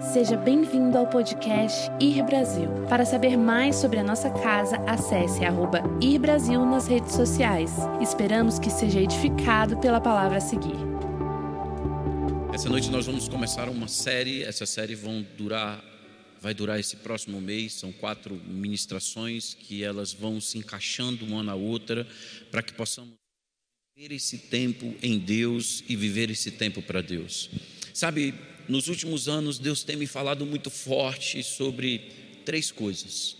Seja bem-vindo ao podcast Ir Brasil. Para saber mais sobre a nossa casa, acesse arroba Ir Brasil nas redes sociais. Esperamos que seja edificado pela palavra a seguir. Essa noite nós vamos começar uma série. Essa série vão durar, vai durar esse próximo mês. São quatro ministrações que elas vão se encaixando uma na outra para que possamos viver esse tempo em Deus e viver esse tempo para Deus. Sabe, nos últimos anos, Deus tem me falado muito forte sobre três coisas: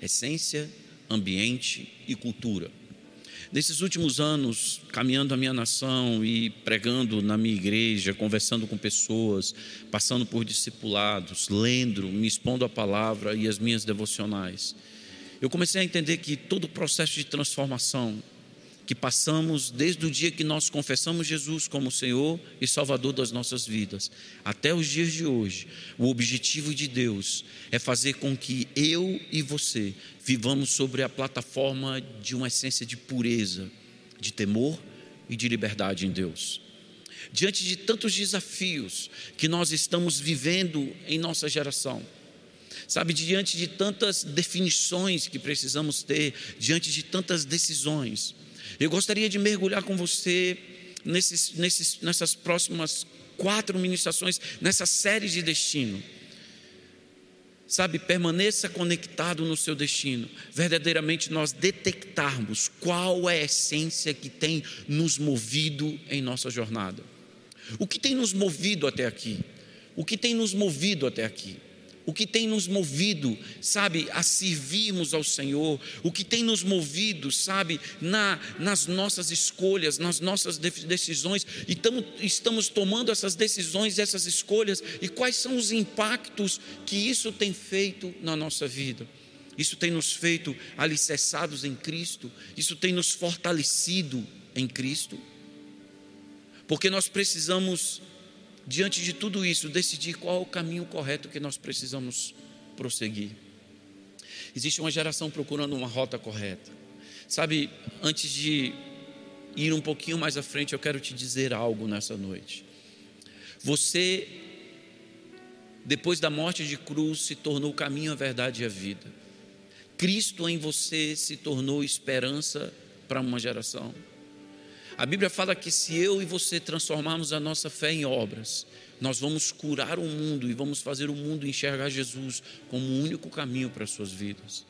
essência, ambiente e cultura. Nesses últimos anos, caminhando a minha nação e pregando na minha igreja, conversando com pessoas, passando por discipulados, lendo, me expondo a palavra e as minhas devocionais, eu comecei a entender que todo o processo de transformação, que passamos desde o dia que nós confessamos Jesus como Senhor e Salvador das nossas vidas, até os dias de hoje, o objetivo de Deus é fazer com que eu e você vivamos sobre a plataforma de uma essência de pureza, de temor e de liberdade em Deus. Diante de tantos desafios que nós estamos vivendo em nossa geração, sabe, diante de tantas definições que precisamos ter, diante de tantas decisões, eu gostaria de mergulhar com você nesses, nesses, nessas próximas quatro ministrações, nessa série de destino. Sabe, permaneça conectado no seu destino. Verdadeiramente nós detectarmos qual é a essência que tem nos movido em nossa jornada. O que tem nos movido até aqui? O que tem nos movido até aqui? O que tem nos movido, sabe, a servirmos ao Senhor, o que tem nos movido, sabe, na, nas nossas escolhas, nas nossas decisões, e tamo, estamos tomando essas decisões, essas escolhas, e quais são os impactos que isso tem feito na nossa vida. Isso tem nos feito alicerçados em Cristo, isso tem nos fortalecido em Cristo, porque nós precisamos diante de tudo isso, decidir qual é o caminho correto que nós precisamos prosseguir. Existe uma geração procurando uma rota correta. Sabe, antes de ir um pouquinho mais à frente, eu quero te dizer algo nessa noite. Você, depois da morte de cruz, se tornou o caminho, a verdade e a vida. Cristo em você se tornou esperança para uma geração. A Bíblia fala que se eu e você transformarmos a nossa fé em obras, nós vamos curar o mundo e vamos fazer o mundo enxergar Jesus como o único caminho para as suas vidas.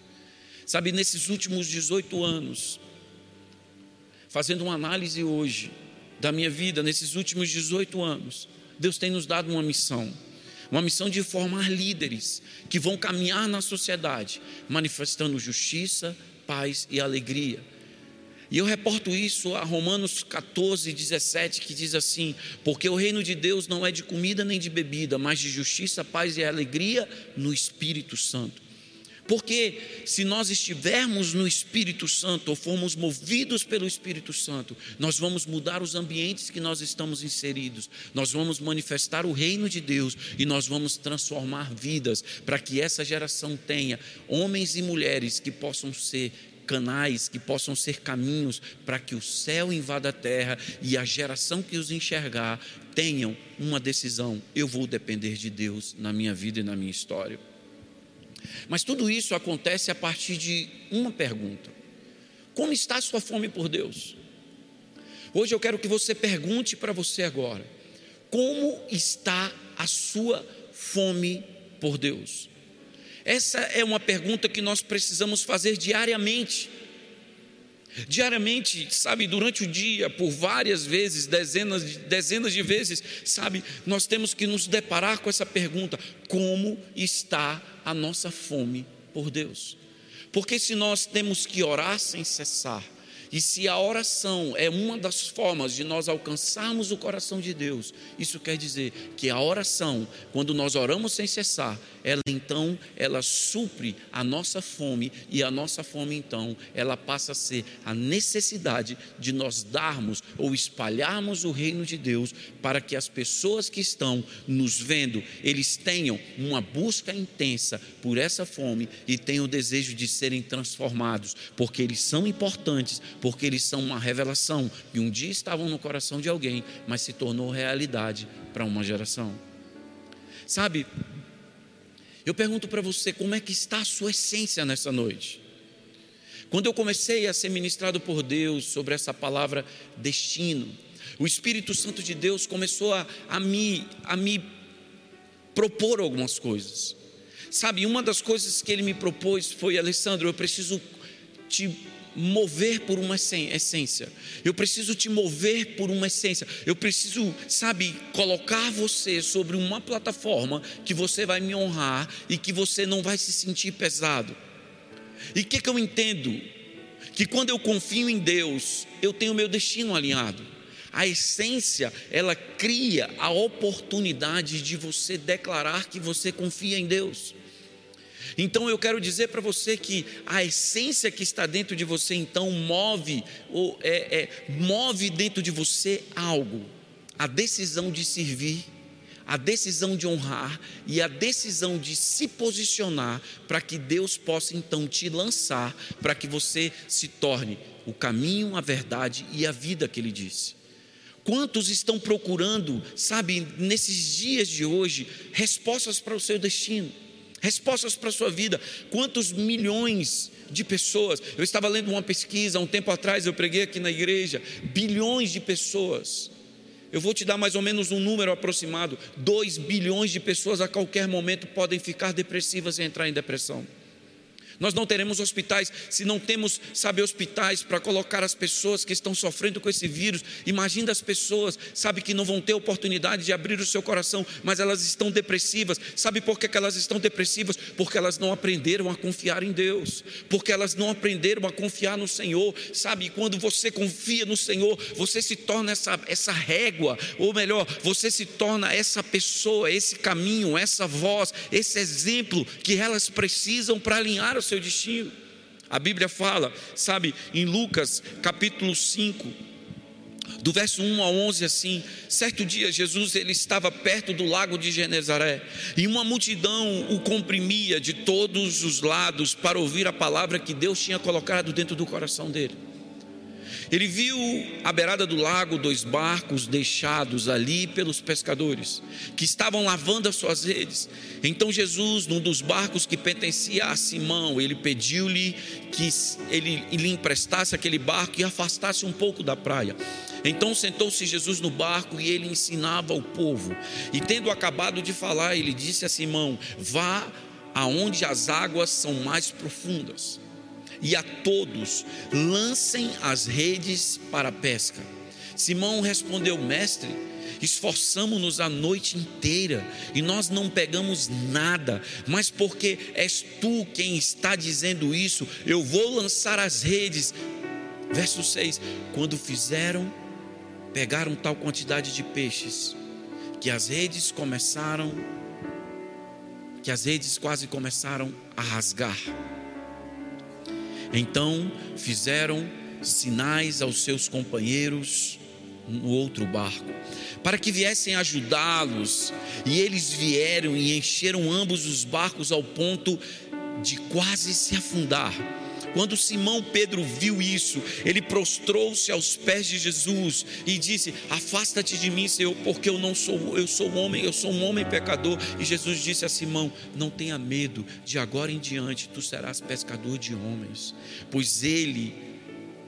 Sabe, nesses últimos 18 anos, fazendo uma análise hoje da minha vida, nesses últimos 18 anos, Deus tem nos dado uma missão. Uma missão de formar líderes que vão caminhar na sociedade, manifestando justiça, paz e alegria e eu reporto isso a Romanos 14, 17, que diz assim: Porque o reino de Deus não é de comida nem de bebida, mas de justiça, paz e alegria no Espírito Santo. Porque se nós estivermos no Espírito Santo ou formos movidos pelo Espírito Santo, nós vamos mudar os ambientes que nós estamos inseridos, nós vamos manifestar o reino de Deus e nós vamos transformar vidas para que essa geração tenha homens e mulheres que possam ser canais, que possam ser caminhos para que o céu invada a terra e a geração que os enxergar tenham uma decisão: eu vou depender de Deus na minha vida e na minha história. Mas tudo isso acontece a partir de uma pergunta: como está a sua fome por Deus? Hoje eu quero que você pergunte para você agora: como está a sua fome por Deus? Essa é uma pergunta que nós precisamos fazer diariamente. Diariamente, sabe, durante o dia, por várias vezes, dezenas, dezenas de vezes, sabe, nós temos que nos deparar com essa pergunta: como está a nossa fome por Deus? Porque se nós temos que orar sem cessar, e se a oração é uma das formas de nós alcançarmos o coração de Deus, isso quer dizer que a oração, quando nós oramos sem cessar, ela então ela supre a nossa fome e a nossa fome então ela passa a ser a necessidade de nós darmos ou espalharmos o reino de Deus para que as pessoas que estão nos vendo, eles tenham uma busca intensa por essa fome e tenham o desejo de serem transformados, porque eles são importantes, porque eles são uma revelação que um dia estavam no coração de alguém, mas se tornou realidade para uma geração. Sabe, Eu pergunto para você, como é que está a sua essência nessa noite? Quando eu comecei a ser ministrado por Deus sobre essa palavra destino, o Espírito Santo de Deus começou a, a, me, a me propor algumas coisas. Sabe, uma das coisas que ele me propôs foi, Alessandro, eu preciso te mover por uma essência. Eu preciso te mover por uma essência. Eu preciso, sabe, colocar você sobre uma plataforma que você vai me honrar e que você não vai se sentir pesado. E o que, que eu entendo? Que quando eu confio em Deus, eu tenho meu destino alinhado. A essência, ela cria a oportunidade de você declarar que você confia em Deus. Então eu quero dizer para você que a essência que está dentro de você, então, move, ou é, é, move dentro de você algo, a decisão de servir, a decisão de honrar e a decisão de se posicionar para que Deus possa então te lançar, para que você se torne o caminho, a verdade e a vida que Ele disse. Quantos estão procurando, sabe, nesses dias de hoje, respostas para o seu destino? Respostas para a sua vida. Quantos milhões de pessoas? Eu estava lendo uma pesquisa há um tempo atrás, eu preguei aqui na igreja, bilhões de pessoas. Eu vou te dar mais ou menos um número aproximado: 2 bilhões de pessoas a qualquer momento podem ficar depressivas e entrar em depressão. Nós não teremos hospitais se não temos, sabe, hospitais para colocar as pessoas que estão sofrendo com esse vírus. Imagina as pessoas, sabe, que não vão ter oportunidade de abrir o seu coração, mas elas estão depressivas. Sabe por que elas estão depressivas? Porque elas não aprenderam a confiar em Deus, porque elas não aprenderam a confiar no Senhor. Sabe, quando você confia no Senhor, você se torna essa, essa régua, ou melhor, você se torna essa pessoa, esse caminho, essa voz, esse exemplo que elas precisam para alinhar o seu destino. A Bíblia fala, sabe, em Lucas capítulo 5, do verso 1 ao 11 assim, certo dia Jesus ele estava perto do lago de Genezaré, e uma multidão o comprimia de todos os lados para ouvir a palavra que Deus tinha colocado dentro do coração dele. Ele viu à beirada do lago dois barcos deixados ali pelos pescadores, que estavam lavando as suas redes. Então Jesus, num dos barcos que pertencia a Simão, ele pediu-lhe que ele lhe emprestasse aquele barco e afastasse um pouco da praia. Então sentou-se Jesus no barco e ele ensinava ao povo. E tendo acabado de falar, ele disse a Simão: Vá aonde as águas são mais profundas e a todos: lancem as redes para a pesca. Simão respondeu: Mestre, esforçamos-nos a noite inteira e nós não pegamos nada, mas porque és tu quem está dizendo isso, eu vou lançar as redes. Verso 6: Quando fizeram, pegaram tal quantidade de peixes, que as redes começaram, que as redes quase começaram a rasgar. Então fizeram sinais aos seus companheiros no outro barco, para que viessem ajudá-los, e eles vieram e encheram ambos os barcos ao ponto de quase se afundar. Quando Simão Pedro viu isso, ele prostrou-se aos pés de Jesus e disse: Afasta-te de mim, Senhor, porque eu não sou, eu sou homem, eu sou um homem pecador. E Jesus disse a Simão: Não tenha medo, de agora em diante tu serás pescador de homens, pois ele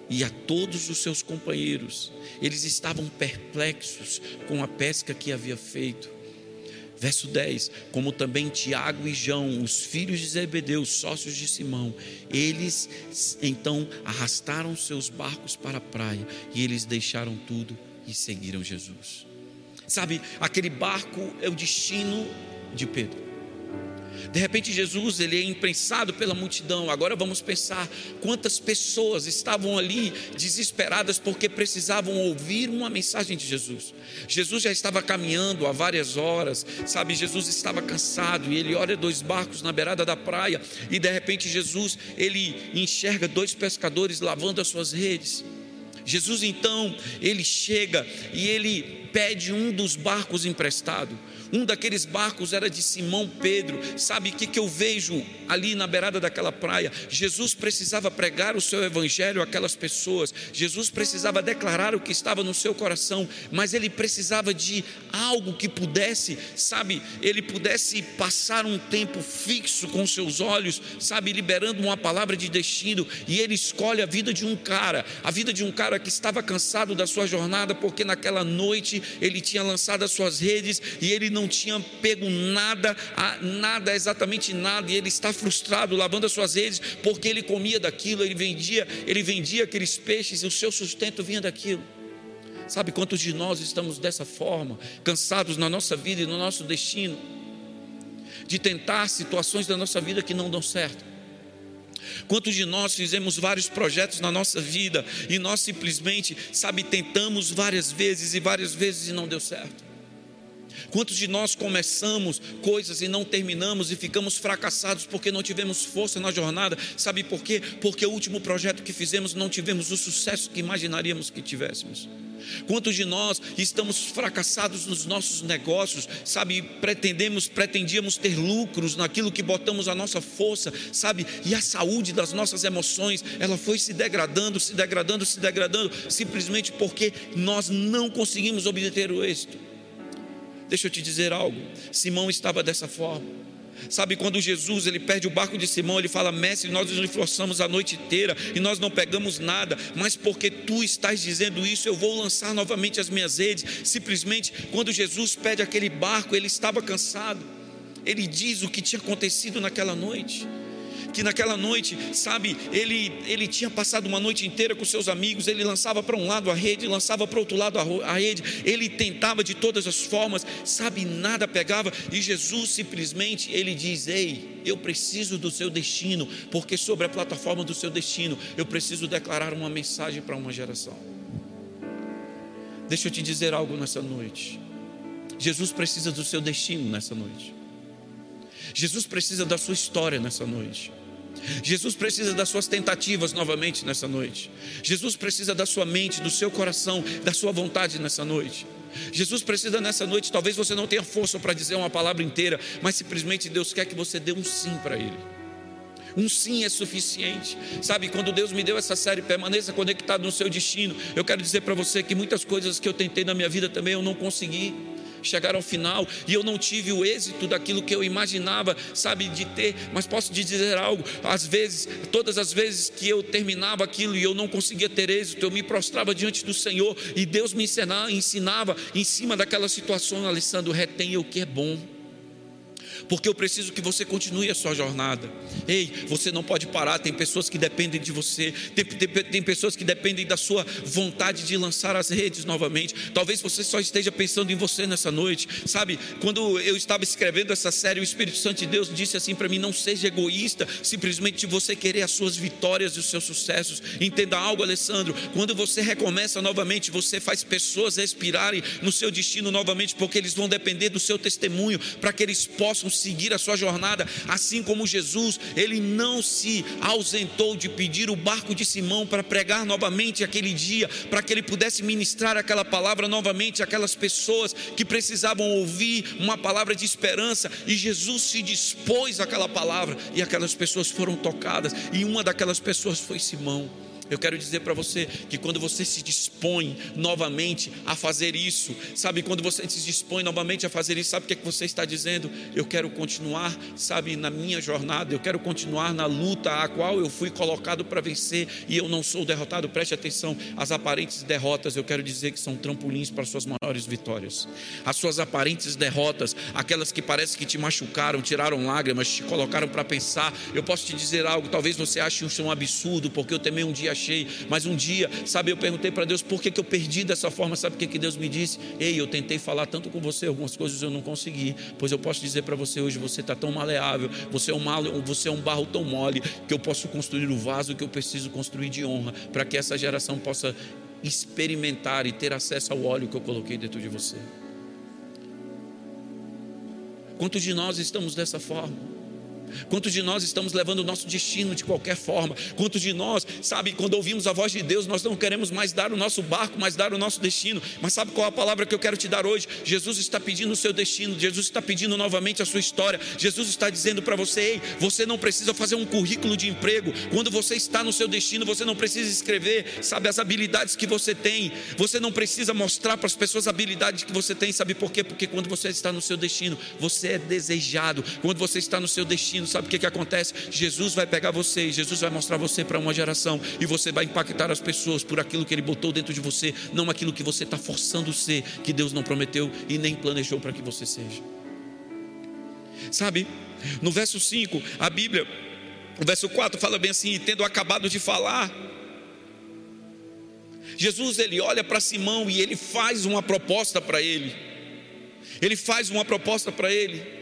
e a todos os seus companheiros, eles estavam perplexos com a pesca que havia feito. Verso 10: Como também Tiago e João, os filhos de Zebedeu, sócios de Simão, eles então arrastaram seus barcos para a praia e eles deixaram tudo e seguiram Jesus. Sabe, aquele barco é o destino de Pedro. De repente Jesus ele é imprensado pela multidão. Agora vamos pensar quantas pessoas estavam ali desesperadas porque precisavam ouvir uma mensagem de Jesus. Jesus já estava caminhando há várias horas, sabe? Jesus estava cansado e ele olha dois barcos na beirada da praia e de repente Jesus ele enxerga dois pescadores lavando as suas redes. Jesus então, ele chega e ele pede um dos barcos emprestado. Um daqueles barcos era de Simão Pedro. Sabe o que, que eu vejo ali na beirada daquela praia? Jesus precisava pregar o seu evangelho àquelas pessoas. Jesus precisava declarar o que estava no seu coração, mas ele precisava de algo que pudesse, sabe, ele pudesse passar um tempo fixo com seus olhos, sabe, liberando uma palavra de destino. E ele escolhe a vida de um cara, a vida de um cara que estava cansado da sua jornada, porque naquela noite ele tinha lançado as suas redes e ele não não tinha pego nada, nada, exatamente nada, e ele está frustrado lavando as suas redes, porque ele comia daquilo, ele vendia, ele vendia aqueles peixes e o seu sustento vinha daquilo. Sabe quantos de nós estamos dessa forma, cansados na nossa vida e no nosso destino, de tentar situações da nossa vida que não dão certo? Quantos de nós fizemos vários projetos na nossa vida e nós simplesmente, sabe, tentamos várias vezes e várias vezes e não deu certo? Quantos de nós começamos coisas e não terminamos e ficamos fracassados porque não tivemos força na jornada? Sabe por quê? Porque o último projeto que fizemos não tivemos o sucesso que imaginaríamos que tivéssemos. Quantos de nós estamos fracassados nos nossos negócios, sabe? Pretendemos, pretendíamos ter lucros naquilo que botamos a nossa força, sabe? E a saúde das nossas emoções, ela foi se degradando, se degradando, se degradando, simplesmente porque nós não conseguimos obter o êxito. Deixa eu te dizer algo. Simão estava dessa forma. Sabe, quando Jesus ele perde o barco de Simão, ele fala: Mestre, nós nos esforçamos a noite inteira e nós não pegamos nada, mas porque tu estás dizendo isso, eu vou lançar novamente as minhas redes. Simplesmente, quando Jesus pede aquele barco, ele estava cansado. Ele diz o que tinha acontecido naquela noite que naquela noite, sabe, ele, ele tinha passado uma noite inteira com seus amigos, ele lançava para um lado a rede, lançava para outro lado a rede, ele tentava de todas as formas, sabe, nada pegava, e Jesus simplesmente, ele diz: Ei, eu preciso do seu destino, porque sobre a plataforma do seu destino, eu preciso declarar uma mensagem para uma geração. Deixa eu te dizer algo nessa noite. Jesus precisa do seu destino nessa noite. Jesus precisa da sua história nessa noite. Jesus precisa das suas tentativas novamente nessa noite. Jesus precisa da sua mente, do seu coração, da sua vontade nessa noite. Jesus precisa nessa noite, talvez você não tenha força para dizer uma palavra inteira, mas simplesmente Deus quer que você dê um sim para Ele. Um sim é suficiente. Sabe, quando Deus me deu essa série, permaneça conectado no seu destino. Eu quero dizer para você que muitas coisas que eu tentei na minha vida também eu não consegui chegar ao final e eu não tive o êxito daquilo que eu imaginava, sabe, de ter. Mas posso te dizer algo: às vezes, todas as vezes que eu terminava aquilo e eu não conseguia ter êxito, eu me prostrava diante do Senhor e Deus me ensinava, ensinava em cima daquela situação, Alessandro, retenha o que é bom porque eu preciso que você continue a sua jornada. Ei, você não pode parar, tem pessoas que dependem de você, tem, tem, tem, pessoas que dependem da sua vontade de lançar as redes novamente. Talvez você só esteja pensando em você nessa noite, sabe? Quando eu estava escrevendo essa série, o Espírito Santo de Deus disse assim para mim: não seja egoísta, simplesmente você querer as suas vitórias e os seus sucessos. Entenda algo, Alessandro, quando você recomeça novamente, você faz pessoas respirarem no seu destino novamente, porque eles vão depender do seu testemunho para que eles possam seguir a sua jornada, assim como Jesus, ele não se ausentou de pedir o barco de Simão para pregar novamente aquele dia, para que ele pudesse ministrar aquela palavra novamente àquelas pessoas que precisavam ouvir uma palavra de esperança, e Jesus se dispôs àquela palavra, e aquelas pessoas foram tocadas, e uma daquelas pessoas foi Simão. Eu quero dizer para você que quando você se dispõe novamente a fazer isso, sabe, quando você se dispõe novamente a fazer isso, sabe o que, é que você está dizendo? Eu quero continuar, sabe, na minha jornada, eu quero continuar na luta a qual eu fui colocado para vencer e eu não sou derrotado. Preste atenção, as aparentes derrotas, eu quero dizer que são trampolins para suas maiores vitórias. As suas aparentes derrotas, aquelas que parece que te machucaram, tiraram lágrimas, te colocaram para pensar. Eu posso te dizer algo, talvez você ache isso um absurdo, porque eu também um dia achei, mas um dia, sabe, eu perguntei para Deus por que, que eu perdi dessa forma, sabe o que, que Deus me disse? Ei, eu tentei falar tanto com você, algumas coisas eu não consegui, pois eu posso dizer para você hoje, você está tão maleável, você é, um mal, você é um barro tão mole, que eu posso construir o vaso que eu preciso construir de honra, para que essa geração possa experimentar e ter acesso ao óleo que eu coloquei dentro de você. Quantos de nós estamos dessa forma? Quantos de nós estamos levando o nosso destino de qualquer forma? Quantos de nós, sabe, quando ouvimos a voz de Deus, nós não queremos mais dar o nosso barco, mais dar o nosso destino. Mas sabe qual é a palavra que eu quero te dar hoje? Jesus está pedindo o seu destino, Jesus está pedindo novamente a sua história. Jesus está dizendo para você: ei, você não precisa fazer um currículo de emprego. Quando você está no seu destino, você não precisa escrever, sabe, as habilidades que você tem. Você não precisa mostrar para as pessoas as habilidades que você tem. Sabe por quê? Porque quando você está no seu destino, você é desejado. Quando você está no seu destino, sabe o que, que acontece? Jesus vai pegar você Jesus vai mostrar você para uma geração e você vai impactar as pessoas por aquilo que Ele botou dentro de você, não aquilo que você está forçando ser, que Deus não prometeu e nem planejou para que você seja. Sabe, no verso 5, a Bíblia, o verso 4 fala bem assim: tendo acabado de falar, Jesus ele olha para Simão e ele faz uma proposta para ele. Ele faz uma proposta para ele.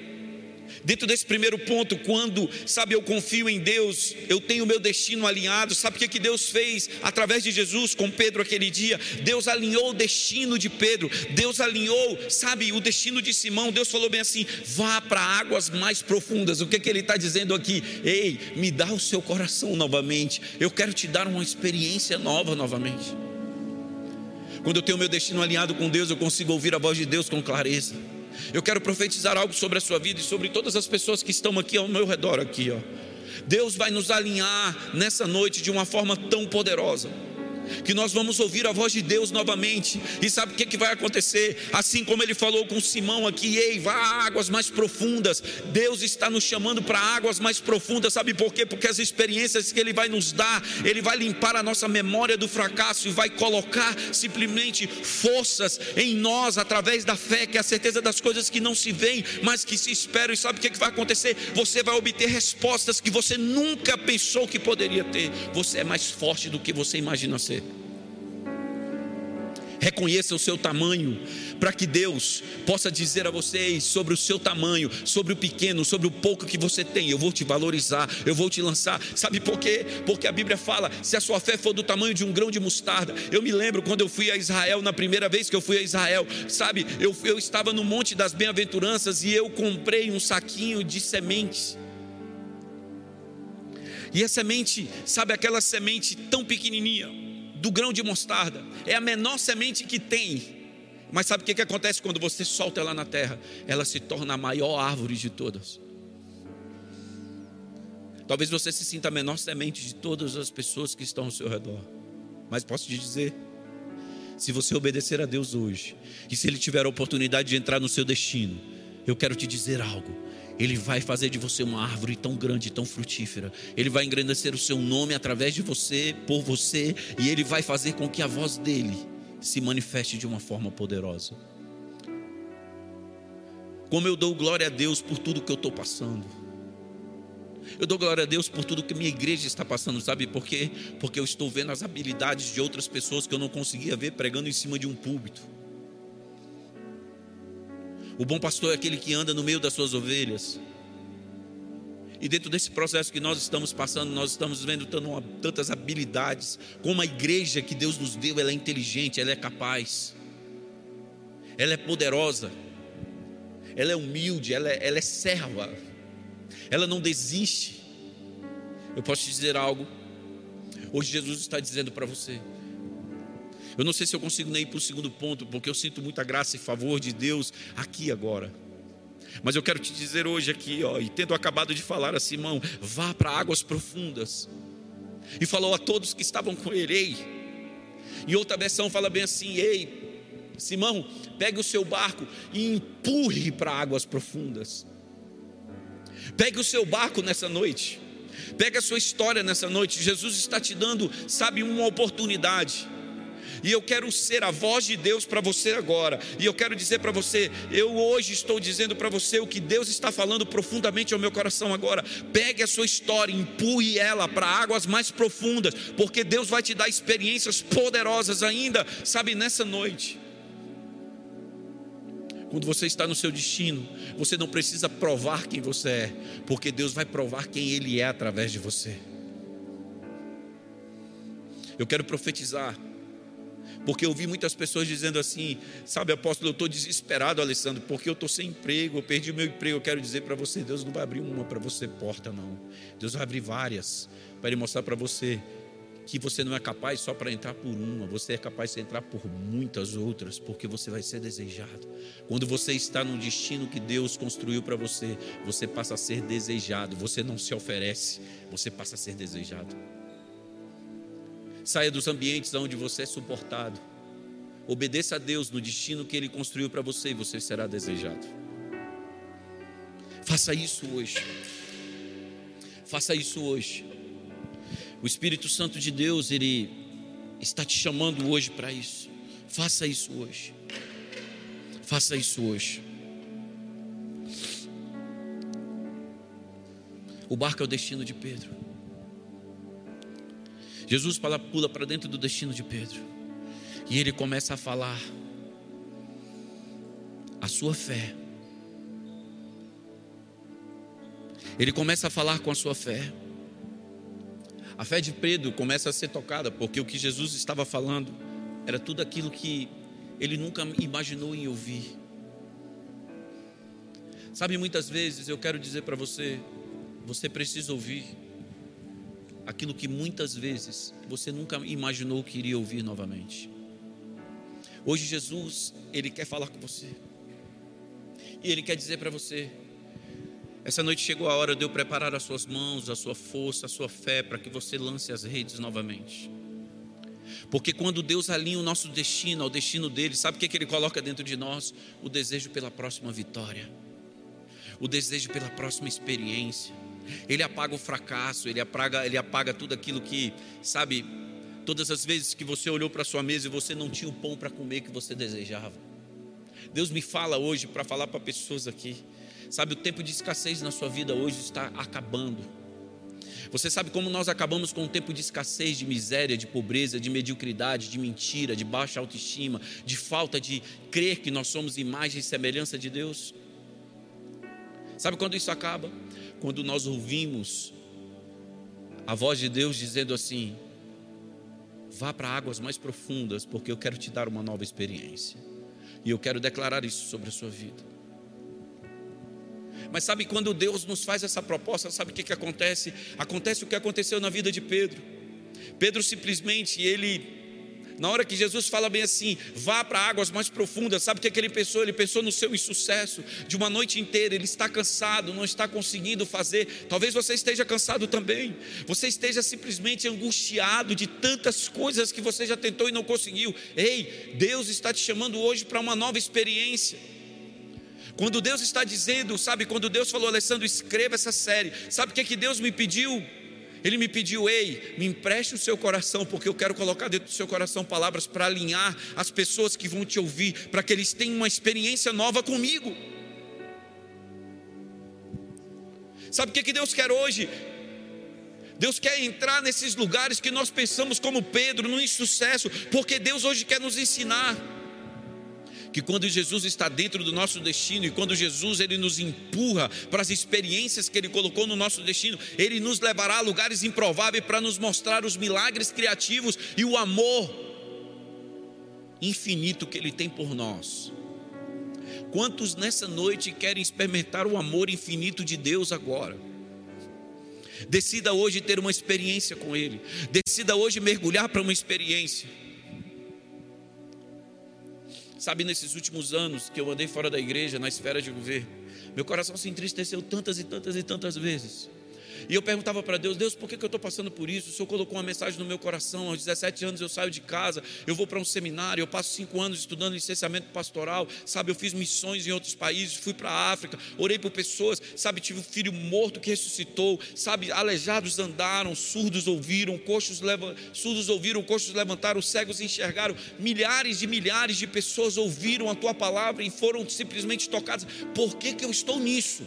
Dentro desse primeiro ponto, quando, sabe, eu confio em Deus, eu tenho o meu destino alinhado. Sabe o que, que Deus fez através de Jesus com Pedro aquele dia? Deus alinhou o destino de Pedro, Deus alinhou, sabe, o destino de Simão. Deus falou bem assim: vá para águas mais profundas. O que, que ele está dizendo aqui? Ei, me dá o seu coração novamente. Eu quero te dar uma experiência nova novamente. Quando eu tenho meu destino alinhado com Deus, eu consigo ouvir a voz de Deus com clareza. Eu quero profetizar algo sobre a sua vida e sobre todas as pessoas que estão aqui ao meu redor aqui, ó. Deus vai nos alinhar nessa noite de uma forma tão poderosa que nós vamos ouvir a voz de Deus novamente. E sabe o que, que vai acontecer? Assim como ele falou com Simão aqui, ei, vá a águas mais profundas. Deus está nos chamando para águas mais profundas. Sabe por quê? Porque as experiências que ele vai nos dar, ele vai limpar a nossa memória do fracasso e vai colocar simplesmente forças em nós através da fé, que é a certeza das coisas que não se veem, mas que se esperam. E sabe o que, que vai acontecer? Você vai obter respostas que você nunca pensou que poderia ter. Você é mais forte do que você imagina ser. Reconheça o seu tamanho, para que Deus possa dizer a vocês sobre o seu tamanho, sobre o pequeno, sobre o pouco que você tem. Eu vou te valorizar, eu vou te lançar. Sabe por quê? Porque a Bíblia fala: se a sua fé for do tamanho de um grão de mostarda. Eu me lembro quando eu fui a Israel, na primeira vez que eu fui a Israel, sabe, eu, eu estava no Monte das Bem-aventuranças e eu comprei um saquinho de sementes. E a semente, sabe aquela semente tão pequenininha? Do grão de mostarda. É a menor semente que tem. Mas sabe o que, que acontece quando você solta ela na terra? Ela se torna a maior árvore de todas. Talvez você se sinta a menor semente de todas as pessoas que estão ao seu redor. Mas posso te dizer, se você obedecer a Deus hoje, e se Ele tiver a oportunidade de entrar no seu destino, eu quero te dizer algo. Ele vai fazer de você uma árvore tão grande, tão frutífera. Ele vai engrandecer o seu nome através de você, por você, e ele vai fazer com que a voz dele se manifeste de uma forma poderosa. Como eu dou glória a Deus por tudo que eu estou passando. Eu dou glória a Deus por tudo que minha igreja está passando, sabe por quê? Porque eu estou vendo as habilidades de outras pessoas que eu não conseguia ver pregando em cima de um púlpito. O bom pastor é aquele que anda no meio das suas ovelhas. E dentro desse processo que nós estamos passando, nós estamos vendo tantas habilidades. Como a igreja que Deus nos deu, ela é inteligente, ela é capaz, ela é poderosa, ela é humilde, ela é, ela é serva, ela não desiste. Eu posso te dizer algo. Hoje Jesus está dizendo para você: eu não sei se eu consigo nem ir para o segundo ponto, porque eu sinto muita graça e favor de Deus aqui agora. Mas eu quero te dizer hoje aqui, ó, e tendo acabado de falar a Simão, vá para águas profundas. E falou a todos que estavam com ele, ei. Em outra versão fala bem assim, ei, Simão, pegue o seu barco e empurre para águas profundas. Pegue o seu barco nessa noite. Pegue a sua história nessa noite. Jesus está te dando, sabe, uma oportunidade. E eu quero ser a voz de Deus para você agora. E eu quero dizer para você, eu hoje estou dizendo para você o que Deus está falando profundamente ao meu coração agora. Pegue a sua história, empurre ela para águas mais profundas, porque Deus vai te dar experiências poderosas ainda, sabe, nessa noite. Quando você está no seu destino, você não precisa provar quem você é, porque Deus vai provar quem Ele é através de você. Eu quero profetizar Porque eu vi muitas pessoas dizendo assim, sabe, apóstolo, eu estou desesperado, Alessandro, porque eu estou sem emprego, eu perdi meu emprego. Eu quero dizer para você, Deus não vai abrir uma para você porta, não. Deus vai abrir várias para Ele mostrar para você que você não é capaz só para entrar por uma, você é capaz de entrar por muitas outras, porque você vai ser desejado. Quando você está no destino que Deus construiu para você, você passa a ser desejado, você não se oferece, você passa a ser desejado. Saia dos ambientes onde você é suportado. Obedeça a Deus no destino que Ele construiu para você e você será desejado. Faça isso hoje. Faça isso hoje. O Espírito Santo de Deus, ele está te chamando hoje para isso. Faça isso hoje. Faça isso hoje. O barco é o destino de Pedro. Jesus pula para dentro do destino de Pedro. E ele começa a falar a sua fé. Ele começa a falar com a sua fé. A fé de Pedro começa a ser tocada, porque o que Jesus estava falando era tudo aquilo que ele nunca imaginou em ouvir. Sabe, muitas vezes eu quero dizer para você, você precisa ouvir aquilo que muitas vezes você nunca imaginou que iria ouvir novamente. Hoje Jesus, ele quer falar com você. E ele quer dizer para você: essa noite chegou a hora de eu preparar as suas mãos, a sua força, a sua fé, para que você lance as redes novamente. Porque quando Deus alinha o nosso destino ao destino dele, sabe o que, é que ele coloca dentro de nós? O desejo pela próxima vitória, o desejo pela próxima experiência. Ele apaga o fracasso, ele apaga, ele apaga tudo aquilo que, sabe, todas as vezes que você olhou para sua mesa e você não tinha o pão para comer que você desejava. Deus me fala hoje para falar para pessoas aqui Sabe, o tempo de escassez na sua vida hoje está acabando. Você sabe como nós acabamos com um tempo de escassez, de miséria, de pobreza, de mediocridade, de mentira, de baixa autoestima, de falta de crer que nós somos imagem e semelhança de Deus? Sabe quando isso acaba? Quando nós ouvimos a voz de Deus dizendo assim: vá para águas mais profundas, porque eu quero te dar uma nova experiência. E eu quero declarar isso sobre a sua vida. Mas sabe quando Deus nos faz essa proposta, sabe o que, que acontece? Acontece o que aconteceu na vida de Pedro. Pedro simplesmente, ele na hora que Jesus fala bem assim, vá para águas mais profundas, sabe o que, é que ele pensou? Ele pensou no seu insucesso de uma noite inteira. Ele está cansado, não está conseguindo fazer. Talvez você esteja cansado também. Você esteja simplesmente angustiado de tantas coisas que você já tentou e não conseguiu. Ei, Deus está te chamando hoje para uma nova experiência. Quando Deus está dizendo, sabe, quando Deus falou, Alessandro, escreva essa série, sabe o que, é que Deus me pediu? Ele me pediu, ei, me empreste o seu coração, porque eu quero colocar dentro do seu coração palavras para alinhar as pessoas que vão te ouvir, para que eles tenham uma experiência nova comigo. Sabe o que, Deus quer hoje? Deus quer entrar nesses lugares que nós pensamos como Pedro, no insucesso, porque Deus hoje quer nos ensinar que quando Jesus está dentro do nosso destino e quando Jesus ele nos empurra para as experiências que ele colocou no nosso destino, ele nos levará a lugares improváveis para nos mostrar os milagres criativos e o amor infinito que ele tem por nós. Quantos nessa noite querem experimentar o amor infinito de Deus agora? Decida hoje ter uma experiência com Ele. Decida hoje mergulhar para uma experiência. Sabe, nesses últimos anos que eu andei fora da igreja, na esfera de governo, meu coração se entristeceu tantas e tantas e tantas vezes. E eu perguntava para Deus: Deus, por que, que eu estou passando por isso? O Senhor colocou uma mensagem no meu coração. Aos 17 anos eu saio de casa, eu vou para um seminário, eu passo cinco anos estudando licenciamento pastoral. Sabe, eu fiz missões em outros países, fui para a África, orei por pessoas. Sabe, tive um filho morto que ressuscitou. Sabe, aleijados andaram, surdos ouviram, coxos leva, surdos ouviram, coxos levantaram, cegos enxergaram. Milhares e milhares de pessoas ouviram a tua palavra e foram simplesmente tocadas. Por que, que eu estou nisso?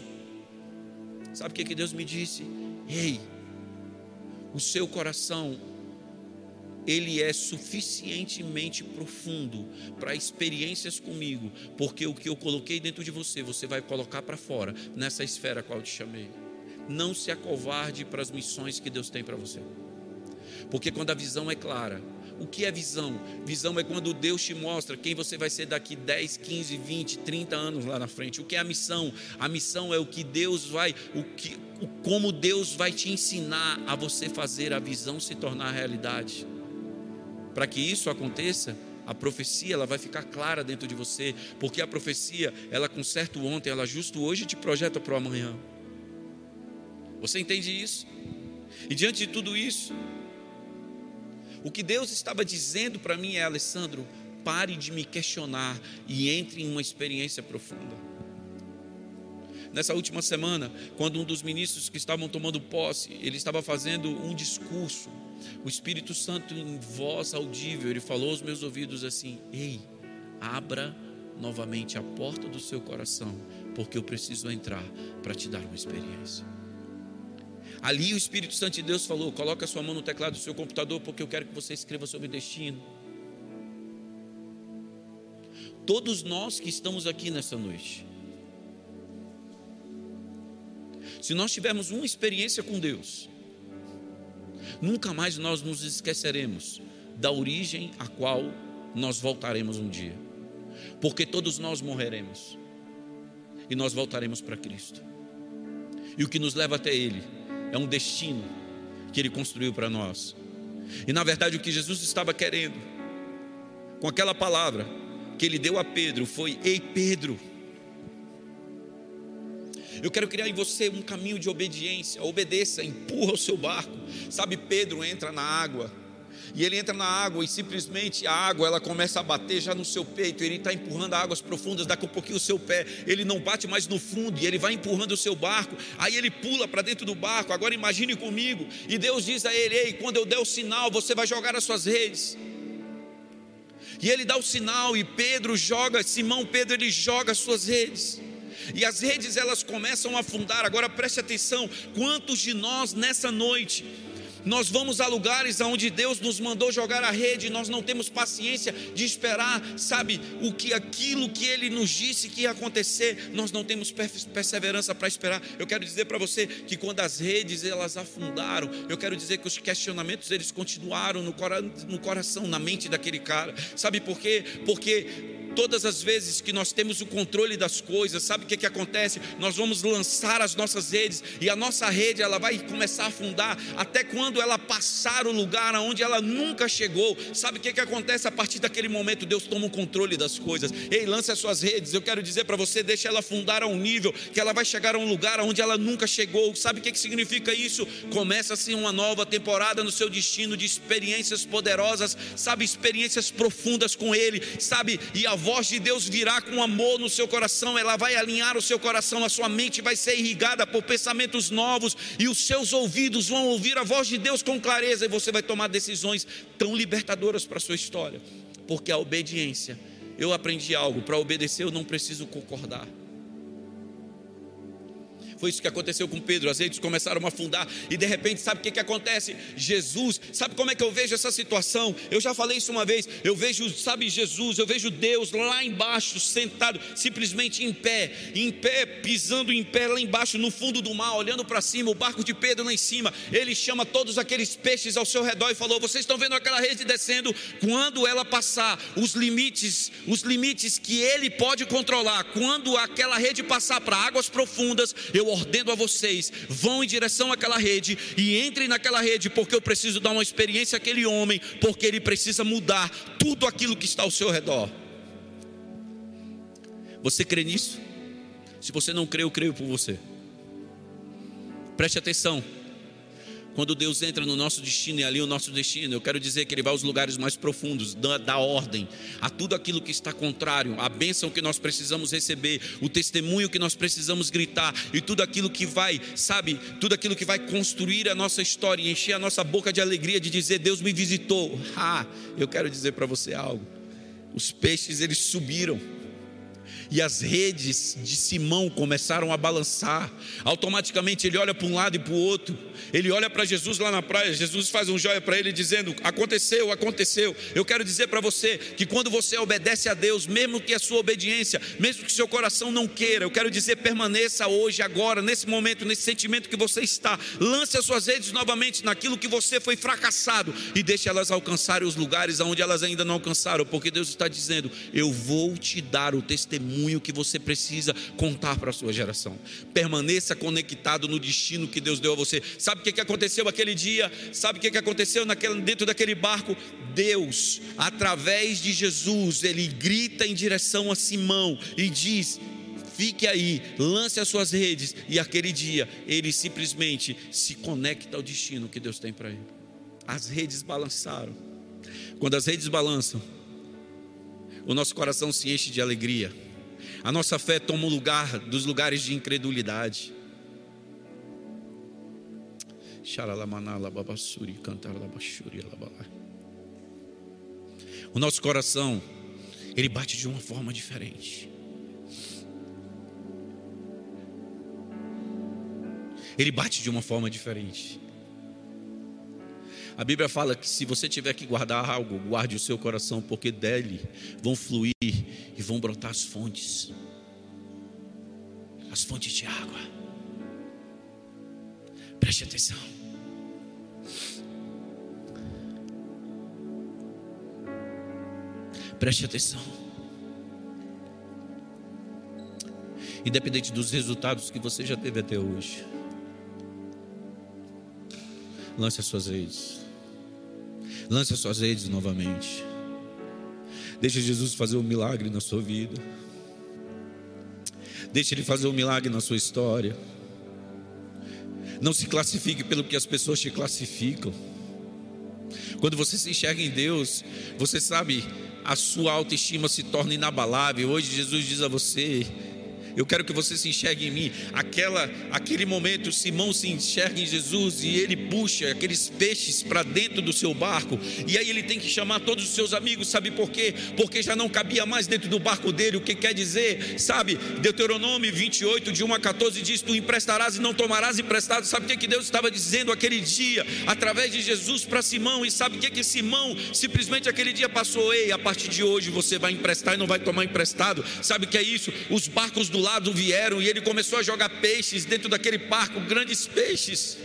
Sabe o que, que Deus me disse? Ei, o seu coração, ele é suficientemente profundo para experiências comigo, porque o que eu coloquei dentro de você, você vai colocar para fora, nessa esfera a qual eu te chamei. Não se acovarde para as missões que Deus tem para você, porque quando a visão é clara, O que é visão? Visão é quando Deus te mostra quem você vai ser daqui 10, 15, 20, 30 anos lá na frente. O que é a missão? A missão é o que Deus vai, o que, o, como Deus vai te ensinar a você fazer a visão se tornar realidade. Para que isso aconteça, a profecia ela vai ficar clara dentro de você, porque a profecia, ela conserta o ontem, ela justo hoje te projeta para o amanhã. Você entende isso? E diante de tudo isso, o que Deus estava dizendo para mim é: Alessandro, pare de me questionar e entre em uma experiência profunda. Nessa última semana, quando um dos ministros que estavam tomando posse, ele estava fazendo um discurso, o Espírito Santo em voz audível, ele falou aos meus ouvidos assim: Ei, abra novamente a porta do seu coração, porque eu preciso entrar para te dar uma experiência. Ali o Espírito Santo de Deus falou: coloca a sua mão no teclado do seu computador, porque eu quero que você escreva sobre destino. Todos nós que estamos aqui nessa noite, se nós tivermos uma experiência com Deus, nunca mais nós nos esqueceremos da origem a qual nós voltaremos um dia, porque todos nós morreremos e nós voltaremos para Cristo, e o que nos leva até Ele é um destino que Ele construiu para nós. E na verdade, o que Jesus estava querendo, com aquela palavra que Ele deu a Pedro, foi: Ei, Pedro, eu quero criar em você um caminho de obediência. Obedeça, empurra o seu barco. Sabe, Pedro entra na água. E ele entra na água e simplesmente a água ela começa a bater já no seu peito, ele está empurrando águas profundas, daqui a pouquinho o seu pé, ele não bate mais no fundo e ele vai empurrando o seu barco, aí ele pula para dentro do barco, agora imagine comigo, e Deus diz a ele, ei, quando eu der o sinal, você vai jogar as suas redes, e ele dá o sinal e Pedro joga, Simão Pedro ele joga as suas redes, e as redes elas começam a afundar. Agora preste atenção: quantos de nós nessa noite nós vamos a lugares onde Deus nos mandou jogar a rede, nós não temos paciência de esperar, sabe, o que aquilo que ele nos disse que ia acontecer, nós não temos perseverança para esperar. Eu quero dizer para você que quando as redes elas afundaram, eu quero dizer que os questionamentos eles continuaram no, no coração, na mente daquele cara. Sabe por quê? Porque Todas as vezes que nós temos o controle das coisas, sabe o que, que acontece? Nós vamos lançar as nossas redes e a nossa rede ela vai começar a afundar até quando ela passar o lugar aonde ela nunca chegou. Sabe o que, que acontece a partir daquele momento? Deus toma o controle das coisas. Ei, lance as suas redes. Eu quero dizer para você, deixa ela afundar a um nível que ela vai chegar a um lugar aonde ela nunca chegou. Sabe o que, que significa isso? Começa-se uma nova temporada no seu destino de experiências poderosas, sabe, experiências profundas com Ele, sabe, e a voz de Deus virá com amor no seu coração, ela vai alinhar o seu coração, a sua mente vai ser irrigada por pensamentos novos, e os seus ouvidos vão ouvir a voz de Deus com clareza, e você vai tomar decisões tão libertadoras para a sua história, porque a obediência, eu aprendi algo, para obedecer eu não preciso concordar. Foi isso que aconteceu com Pedro. As redes começaram a afundar e de repente, sabe o que, que acontece? Jesus, sabe como é que eu vejo essa situação? Eu já falei isso uma vez. Eu vejo, sabe, Jesus, eu vejo Deus lá embaixo, sentado, simplesmente em pé, em pé, pisando em pé lá embaixo, no fundo do mar, olhando para cima, o barco de Pedro lá em cima. Ele chama todos aqueles peixes ao seu redor e falou: Vocês estão vendo aquela rede descendo? Quando ela passar os limites, os limites que ele pode controlar, quando aquela rede passar para águas profundas, eu ordeno a vocês: vão em direção àquela rede e entrem naquela rede, porque eu preciso dar uma experiência àquele homem, porque ele precisa mudar tudo aquilo que está ao seu redor. Você crê nisso? Se você não crê, eu creio por você. Preste atenção. Quando Deus entra no nosso destino e ali o nosso destino, eu quero dizer que Ele vai aos lugares mais profundos, da, ordem, a tudo aquilo que está contrário, a bênção que nós precisamos receber, o testemunho que nós precisamos gritar e tudo aquilo que vai, sabe, tudo aquilo que vai construir a nossa história e encher a nossa boca de alegria de dizer: Deus me visitou. Ah, eu quero dizer para você algo. Os peixes eles subiram e as redes de Simão começaram a balançar. Automaticamente ele olha para um lado e para o outro. Ele olha para Jesus lá na praia. Jesus faz um joia para ele dizendo: Aconteceu, aconteceu. Eu quero dizer para você que quando você obedece a Deus, mesmo que a sua obediência, mesmo que seu coração não queira, eu quero dizer, permaneça hoje, agora, nesse momento, nesse sentimento que você está. Lance as suas redes novamente naquilo que você foi fracassado e deixe elas alcançarem os lugares onde elas ainda não alcançaram, porque Deus está dizendo: Eu vou te dar o testemunho que você precisa contar para a sua geração. Permaneça conectado no destino que Deus deu a você. Sabe o que aconteceu aquele dia? Sabe o que aconteceu dentro daquele barco? Deus, através de Jesus, ele grita em direção a Simão e diz: fique aí, lance as suas redes, e aquele dia ele simplesmente se conecta ao destino que Deus tem para ele. As redes balançaram. Quando as redes balançam, o nosso coração se enche de alegria. A nossa fé toma o lugar dos lugares de incredulidade. O nosso coração, ele bate de uma forma diferente. Ele bate de uma forma diferente. A Bíblia fala que se você tiver que guardar algo, guarde o seu coração, porque dele vão fluir e vão brotar as fontes as fontes de água. Preste atenção. Preste atenção. Independente dos resultados que você já teve até hoje, lance as suas redes. Lance as suas redes novamente. Deixa Jesus fazer um milagre na sua vida. Deixe Ele fazer um milagre na sua história. Não se classifique pelo que as pessoas te classificam. Quando você se enxerga em Deus, você sabe, a sua autoestima se torna inabalável. Hoje Jesus diz a você: eu quero que você se enxergue em mim. Aquela, aquele momento, Simão se enxerga em Jesus e ele puxa aqueles peixes para dentro do seu barco. E aí ele tem que chamar todos os seus amigos. Sabe por quê? Porque já não cabia mais dentro do barco dele. O que quer dizer? Sabe? Deuteronômio 28, de 1 a 14 diz: Tu emprestarás e não tomarás emprestado. Sabe o que, que Deus estava dizendo aquele dia, através de Jesus para Simão? E sabe o que, que Simão simplesmente aquele dia passou? Ei, a partir de hoje você vai emprestar e não vai tomar emprestado. Sabe o que é isso? Os barcos do lado vieram e ele começou a jogar peixes dentro daquele parco, grandes peixes.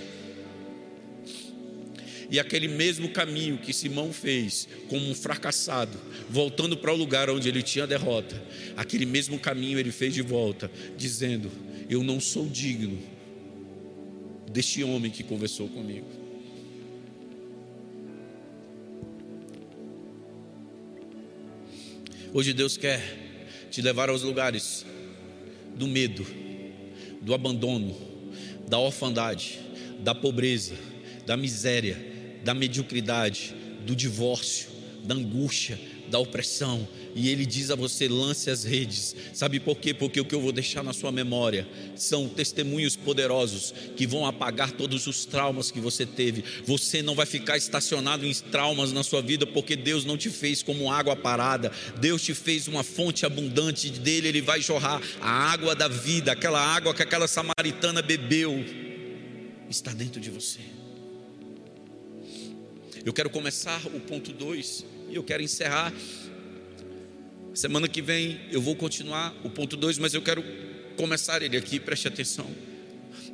E aquele mesmo caminho que Simão fez, como um fracassado, voltando para o lugar onde ele tinha derrota, aquele mesmo caminho ele fez de volta, dizendo: Eu não sou digno deste homem que conversou comigo. Hoje Deus quer te levar aos lugares do medo, do abandono, da orfandade, da pobreza, da miséria, da mediocridade, do divórcio, da angústia, da opressão, e ele diz a você: lance as redes. Sabe por quê? Porque o que eu vou deixar na sua memória são testemunhos poderosos que vão apagar todos os traumas que você teve. Você não vai ficar estacionado em traumas na sua vida, porque Deus não te fez como água parada. Deus te fez uma fonte abundante dele, ele vai jorrar a água da vida, aquela água que aquela samaritana bebeu, está dentro de você. Eu quero começar o ponto 2 e eu quero encerrar Semana que vem eu vou continuar o ponto 2, mas eu quero começar ele aqui, preste atenção.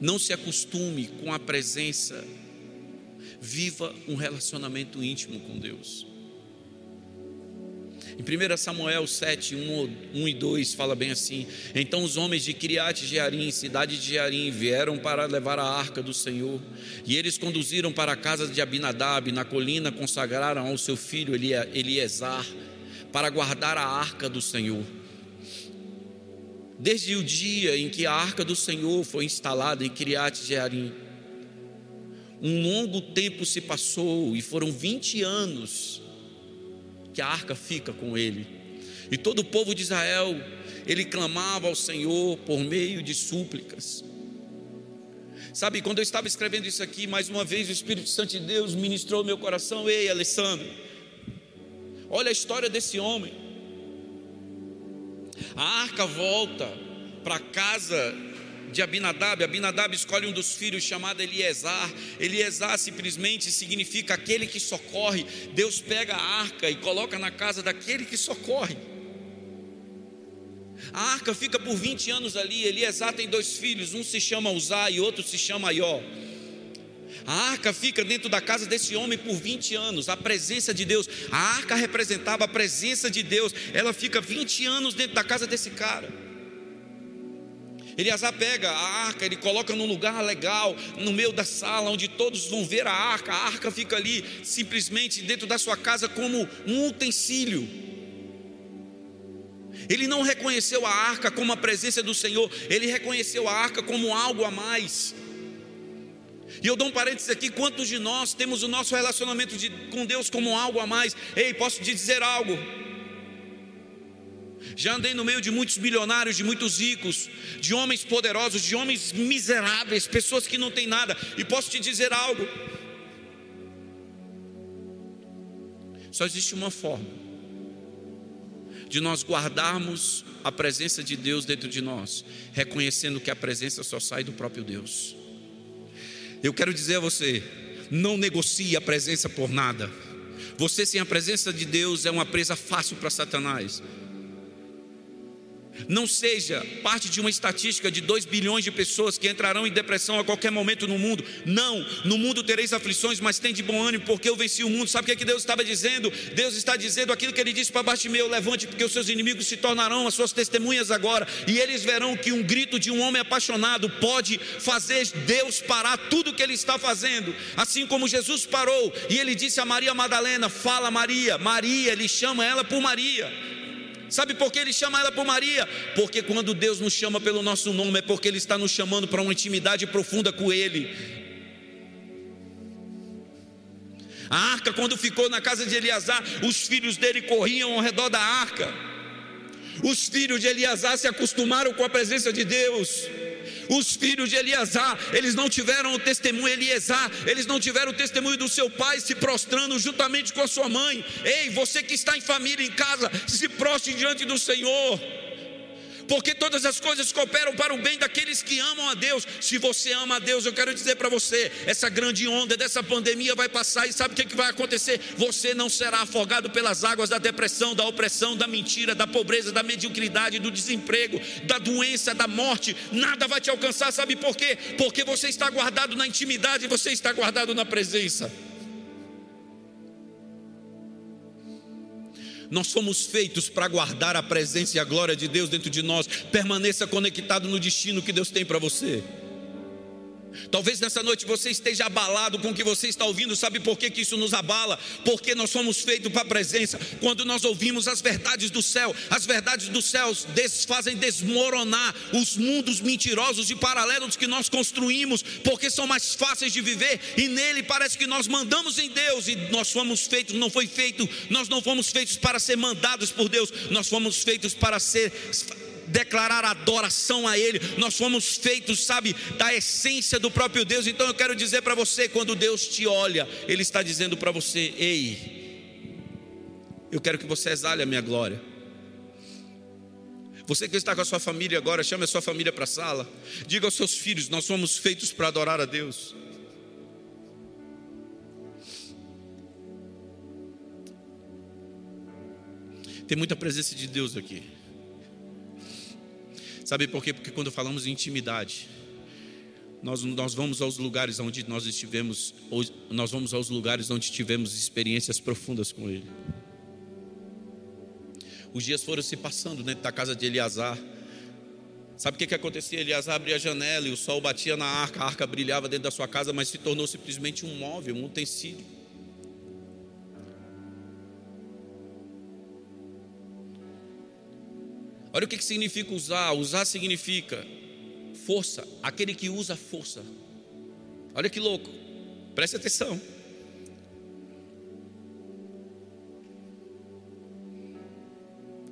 Não se acostume com a presença, viva um relacionamento íntimo com Deus. Em 1 Samuel 7, 1, 1 e 2 fala bem assim: Então os homens de Criate Jearim, cidade de Jearim, vieram para levar a arca do Senhor, e eles conduziram para a casa de Abinadab, na colina consagraram ao seu filho Eliesar para guardar a arca do Senhor. Desde o dia em que a arca do Senhor foi instalada em Criate Jearim, um longo tempo se passou e foram 20 anos que a arca fica com ele. E todo o povo de Israel, ele clamava ao Senhor por meio de súplicas. Sabe, quando eu estava escrevendo isso aqui, mais uma vez o Espírito Santo de Deus ministrou meu coração. Ei, Alessandro, Olha a história desse homem. A arca volta para a casa de Abinadab. Abinadab escolhe um dos filhos chamado Eliesar. Eliesar simplesmente significa aquele que socorre. Deus pega a arca e coloca na casa daquele que socorre. A arca fica por 20 anos ali. Eliesar tem dois filhos, um se chama Uzá e outro se chama Ió. A arca fica dentro da casa desse homem por 20 anos, a presença de Deus. A arca representava a presença de Deus. Ela fica 20 anos dentro da casa desse cara. Eleazar pega a arca, ele coloca num lugar legal, no meio da sala, onde todos vão ver a arca. A arca fica ali, simplesmente dentro da sua casa, como um utensílio. Ele não reconheceu a arca como a presença do Senhor, ele reconheceu a arca como algo a mais. E eu dou um parênteses aqui: quantos de nós temos o nosso relacionamento de, com Deus como algo a mais? Ei, posso te dizer algo? Já andei no meio de muitos bilionários, de muitos ricos, de homens poderosos, de homens miseráveis, pessoas que não têm nada, e posso te dizer algo: só existe uma forma de nós guardarmos a presença de Deus dentro de nós, reconhecendo que a presença só sai do próprio Deus. Eu quero dizer a você: não negocie a presença por nada. Você sem a presença de Deus é uma presa fácil para Satanás. Não seja parte de uma estatística de 2 bilhões de pessoas que entrarão em depressão a qualquer momento no mundo. Não, no mundo tereis aflições, mas tem de bom ânimo, porque eu venci o mundo. Sabe o que, é que Deus estava dizendo? Deus está dizendo aquilo que ele disse para Bartimeu: levante, porque os seus inimigos se tornarão as suas testemunhas agora, e eles verão que um grito de um homem apaixonado pode fazer Deus parar tudo o que ele está fazendo. Assim como Jesus parou e ele disse a Maria Madalena: Fala, Maria. Maria, ele chama ela por Maria. Sabe por que ele chama ela por Maria? Porque quando Deus nos chama pelo nosso nome, é porque Ele está nos chamando para uma intimidade profunda com Ele. A arca, quando ficou na casa de Eliasar, os filhos dele corriam ao redor da arca. Os filhos de Eliasar se acostumaram com a presença de Deus. Os filhos de Eliasar, eles não tiveram o testemunho, Eliasar, eles não tiveram o testemunho do seu pai se prostrando juntamente com a sua mãe. Ei, você que está em família, em casa, se prostre diante do Senhor porque todas as coisas cooperam para o bem daqueles que amam a Deus. Se você ama a Deus, eu quero dizer para você: essa grande onda dessa pandemia vai passar, e sabe o que, que vai acontecer? Você não será afogado pelas águas da depressão, da opressão, da mentira, da pobreza, da mediocridade, do desemprego, da doença, da morte. Nada vai te alcançar, sabe por quê? Porque você está guardado na intimidade, você está guardado na presença. Nós somos feitos para guardar a presença e a glória de Deus dentro de nós. Permaneça conectado no destino que Deus tem para você. Talvez nessa noite você esteja abalado com o que você está ouvindo, sabe por que, que isso nos abala? Porque nós somos feitos para a presença. Quando nós ouvimos as verdades do céu, as verdades dos céus fazem desmoronar os mundos mentirosos e paralelos que nós construímos, porque são mais fáceis de viver, e nele parece que nós mandamos em Deus, e nós fomos feitos, não foi feito, nós não fomos feitos para ser mandados por Deus, nós fomos feitos para ser declarar adoração a Ele. Nós fomos feitos, sabe, da essência do próprio Deus. Então eu quero dizer para você: quando Deus te olha, Ele está dizendo para você: Ei, eu quero que você exale a minha glória. Você que está com a sua família agora, chame a sua família para a sala. Diga aos seus filhos: Nós somos feitos para adorar a Deus. Tem muita presença de Deus aqui. Sabe por quê? Porque quando falamos em intimidade, nós, nós vamos aos lugares onde nós estivemos, nós vamos aos lugares onde tivemos experiências profundas com Ele. Os dias foram se passando dentro da casa de Eliasar. Sabe o que, que acontecia? Eliasar abria a janela e o sol batia na arca, a arca brilhava dentro da sua casa, mas se tornou simplesmente um móvel, um utensílio. Olha o que, significa usar. Usar significa força, aquele que usa força. Olha que louco, preste atenção.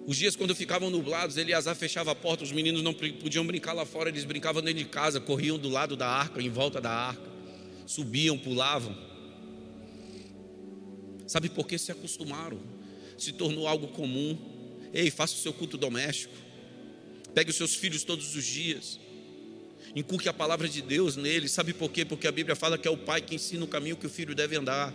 Os dias quando ficavam nublados, Eliasar fechava a porta, os meninos não podiam brincar lá fora, eles brincavam dentro de casa, corriam do lado da arca, em volta da arca, subiam, pulavam. Sabe por que se acostumaram? Se tornou algo comum. Ei, faça o seu culto doméstico. Pegue os seus filhos todos os dias. Inculque a palavra de Deus neles. Sabe por quê? Porque a Bíblia fala que é o pai que ensina o caminho que o filho deve andar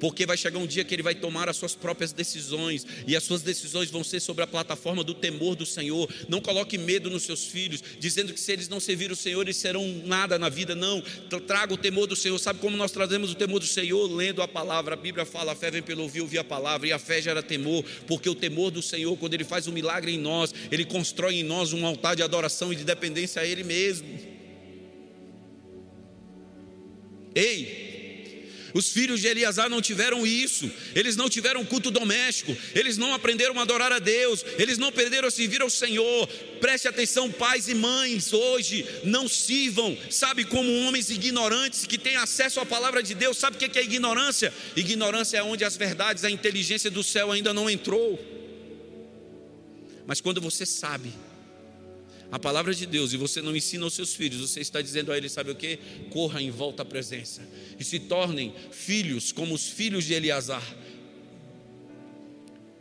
porque vai chegar um dia que ele vai tomar as suas próprias decisões, e as suas decisões vão ser sobre a plataforma do temor do Senhor. Não coloque medo nos seus filhos, dizendo que se eles não servir o Senhor, eles serão nada na vida. Não, traga o temor do Senhor. Sabe como nós trazemos o temor do Senhor? Lendo a palavra. A Bíblia fala: a fé vem pelo ouvir, ouvir a palavra, e a fé gera temor, porque o temor do Senhor, quando Ele faz um milagre em nós, Ele constrói em nós um altar de adoração e de dependência a Ele mesmo. Ei, os filhos de Eleazar não tiveram isso, eles não tiveram culto doméstico, eles não aprenderam a adorar a Deus, eles não aprenderam a servir ao Senhor. Preste atenção, pais e mães, hoje não sirvam, sabe, como homens ignorantes que têm acesso à palavra de Deus. Sabe o que é ignorância? Ignorância é onde as verdades, a inteligência do céu ainda não entrou. Mas quando você sabe, a palavra de Deus e você não ensina aos seus filhos, você está dizendo a eles: sabe o que? Corra em volta à presença e se tornem filhos como os filhos de Eleazar.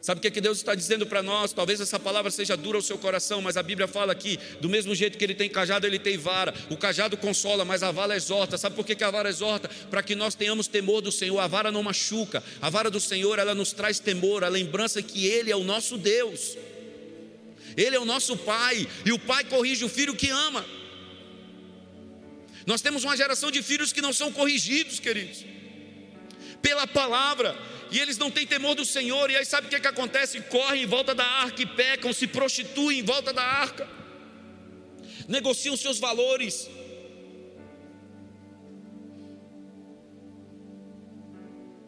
Sabe o que, é que Deus está dizendo para nós? Talvez essa palavra seja dura ao seu coração, mas a Bíblia fala aqui: do mesmo jeito que ele tem cajado, ele tem vara. O cajado consola, mas a vara exorta. Sabe por que, que a vara exorta? Para que nós tenhamos temor do Senhor. A vara não machuca. A vara do Senhor, ela nos traz temor, a lembrança que Ele é o nosso Deus. Ele é o nosso pai, e o pai corrige o filho que ama. Nós temos uma geração de filhos que não são corrigidos, queridos, pela palavra, e eles não têm temor do Senhor, e aí sabe o que, é que acontece? Correm em volta da arca e pecam, se prostituem em volta da arca, negociam seus valores.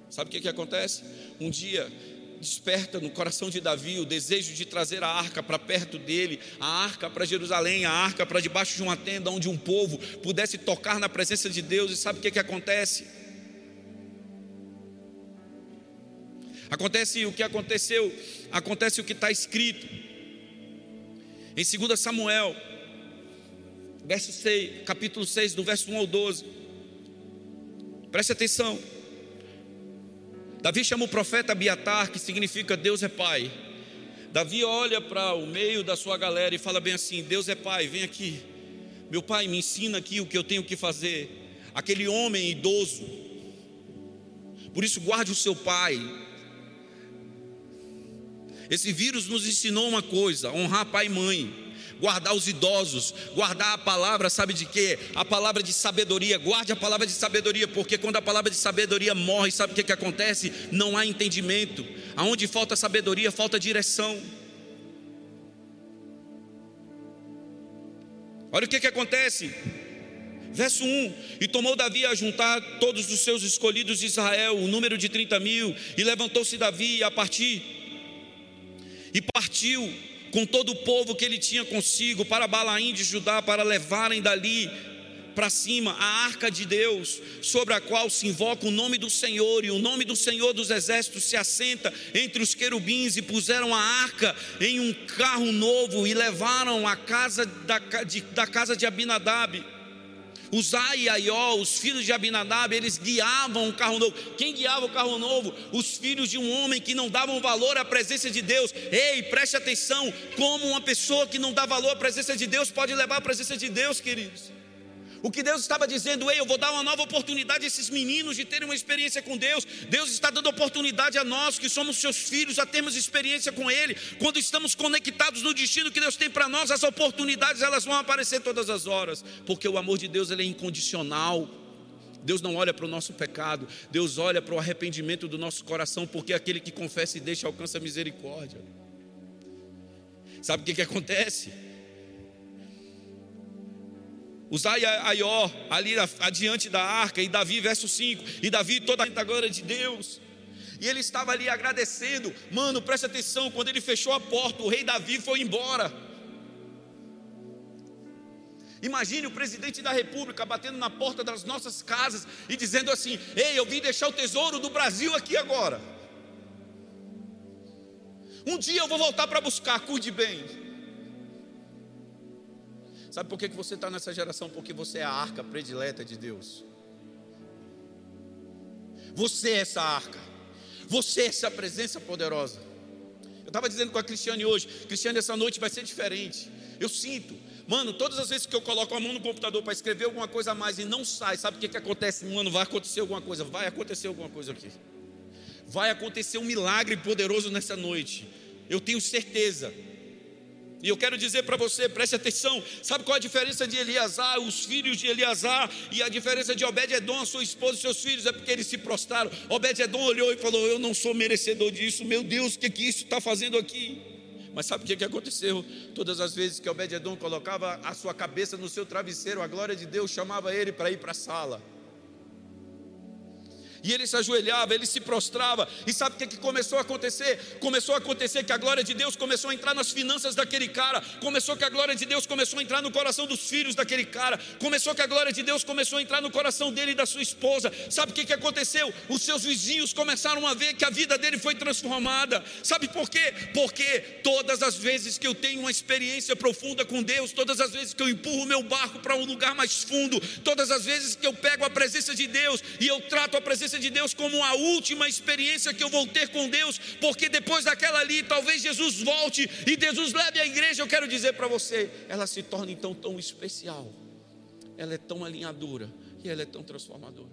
Sabe o que, que acontece? Um dia desperta no coração de Davi o desejo de trazer a arca para perto dele, a arca para Jerusalém, a arca para debaixo de uma tenda onde um povo pudesse tocar na presença de Deus. E sabe o que, que acontece? Acontece o que aconteceu, acontece o que está escrito em 2 Samuel, verso 6, capítulo 6, do verso 1 ao 12. Preste atenção. Davi chama o profeta Abiatar, que significa Deus é Pai. Davi olha para o meio da sua galera e fala bem assim: Deus é Pai, vem aqui. Meu pai, me ensina aqui o que eu tenho que fazer. Aquele homem idoso. Por isso, guarde o seu pai. Esse vírus nos ensinou uma coisa: honrar pai e mãe guardar os idosos, guardar a palavra, sabe de quê? A palavra de sabedoria, guarde a palavra de sabedoria, porque quando a palavra de sabedoria morre, sabe o que, que acontece? Não há entendimento, aonde falta sabedoria, falta direção. Olha o que, que acontece. Verso 1: E tomou Davi a juntar todos os seus escolhidos de Israel, o número de 30 mil, e levantou-se Davi a partir, e partiu com todo o povo que ele tinha consigo, para Balaim de Judá, para levarem dali para cima a arca de Deus, sobre a qual se invoca o nome do Senhor, e o nome do Senhor dos exércitos se assenta entre os querubins, e puseram a arca em um carro novo, e levaram a casa da, de, da casa de Abinadab. Uzai e Aió, os filhos de Abinadab, eles guiavam o carro novo. Quem guiava o carro novo? Os filhos de um homem que não davam valor à presença de Deus. Ei, preste atenção, como uma pessoa que não dá valor à presença de Deus pode levar a presença de Deus, queridos. O que Deus estava dizendo, ei, eu vou dar uma nova oportunidade a esses meninos de terem uma experiência com Deus. Deus está dando oportunidade a nós, que somos seus filhos, a termos experiência com Ele. Quando estamos conectados no destino que Deus tem para nós, as oportunidades elas vão aparecer todas as horas, porque o amor de Deus ele é incondicional. Deus não olha para o nosso pecado, Deus olha para o arrependimento do nosso coração, porque aquele que confessa e deixa alcança misericórdia. Sabe o que, que acontece? Uzai Aió, ali adiante da arca, e Davi, verso 5, e Davi toda a glória de Deus. E ele estava ali agradecendo. Mano, preste atenção, quando ele fechou a porta, o rei Davi foi embora. Imagine o presidente da república batendo na porta das nossas casas e dizendo assim: Ei, eu vim deixar o tesouro do Brasil aqui agora. Um dia eu vou voltar para buscar, cuide bem. Sabe por que você está nessa geração? Porque você é a arca predileta de Deus. Você é essa arca. Você é essa presença poderosa. Eu estava dizendo com a Cristiane hoje, Cristiane, essa noite vai ser diferente. Eu sinto. Mano, todas as vezes que eu coloco a mão no computador para escrever alguma coisa a mais e não sai, sabe o que, que acontece? Mano, vai acontecer alguma coisa, vai acontecer alguma coisa aqui. Vai acontecer um milagre poderoso nessa noite. Eu tenho certeza. E eu quero dizer para você, preste atenção, sabe qual a diferença de Eliasar, os filhos de Eliasar, e a diferença de Obed-Edom, a sua esposa e seus filhos, é porque eles se prostraram. Obed-Edom olhou e falou: Eu não sou merecedor disso, meu Deus, o que, que isso está fazendo aqui? Mas sabe o que, que aconteceu? Todas as vezes que Obed-Edom colocava a sua cabeça no seu travesseiro, a glória de Deus chamava ele para ir para a sala. E ele se ajoelhava, ele se prostrava. E sabe o que, que começou a acontecer? Começou a acontecer que a glória de Deus começou a entrar nas finanças daquele cara. Começou que a glória de Deus começou a entrar no coração dos filhos daquele cara. Começou que a glória de Deus começou a entrar no coração dele e da sua esposa. Sabe o que, que aconteceu? Os seus vizinhos começaram a ver que a vida dele foi transformada. Sabe por quê? Porque todas as vezes que eu tenho uma experiência profunda com Deus, todas as vezes que eu empurro o meu barco para um lugar mais fundo, todas as vezes que eu pego a presença de Deus e eu trato a presença presença de Deus como a última experiência que eu vou ter com Deus, porque depois daquela ali, talvez Jesus volte e Jesus leve a igreja. Eu quero dizer para você, ela se torna então tão especial, ela é tão alinhadora e ela é tão transformadora.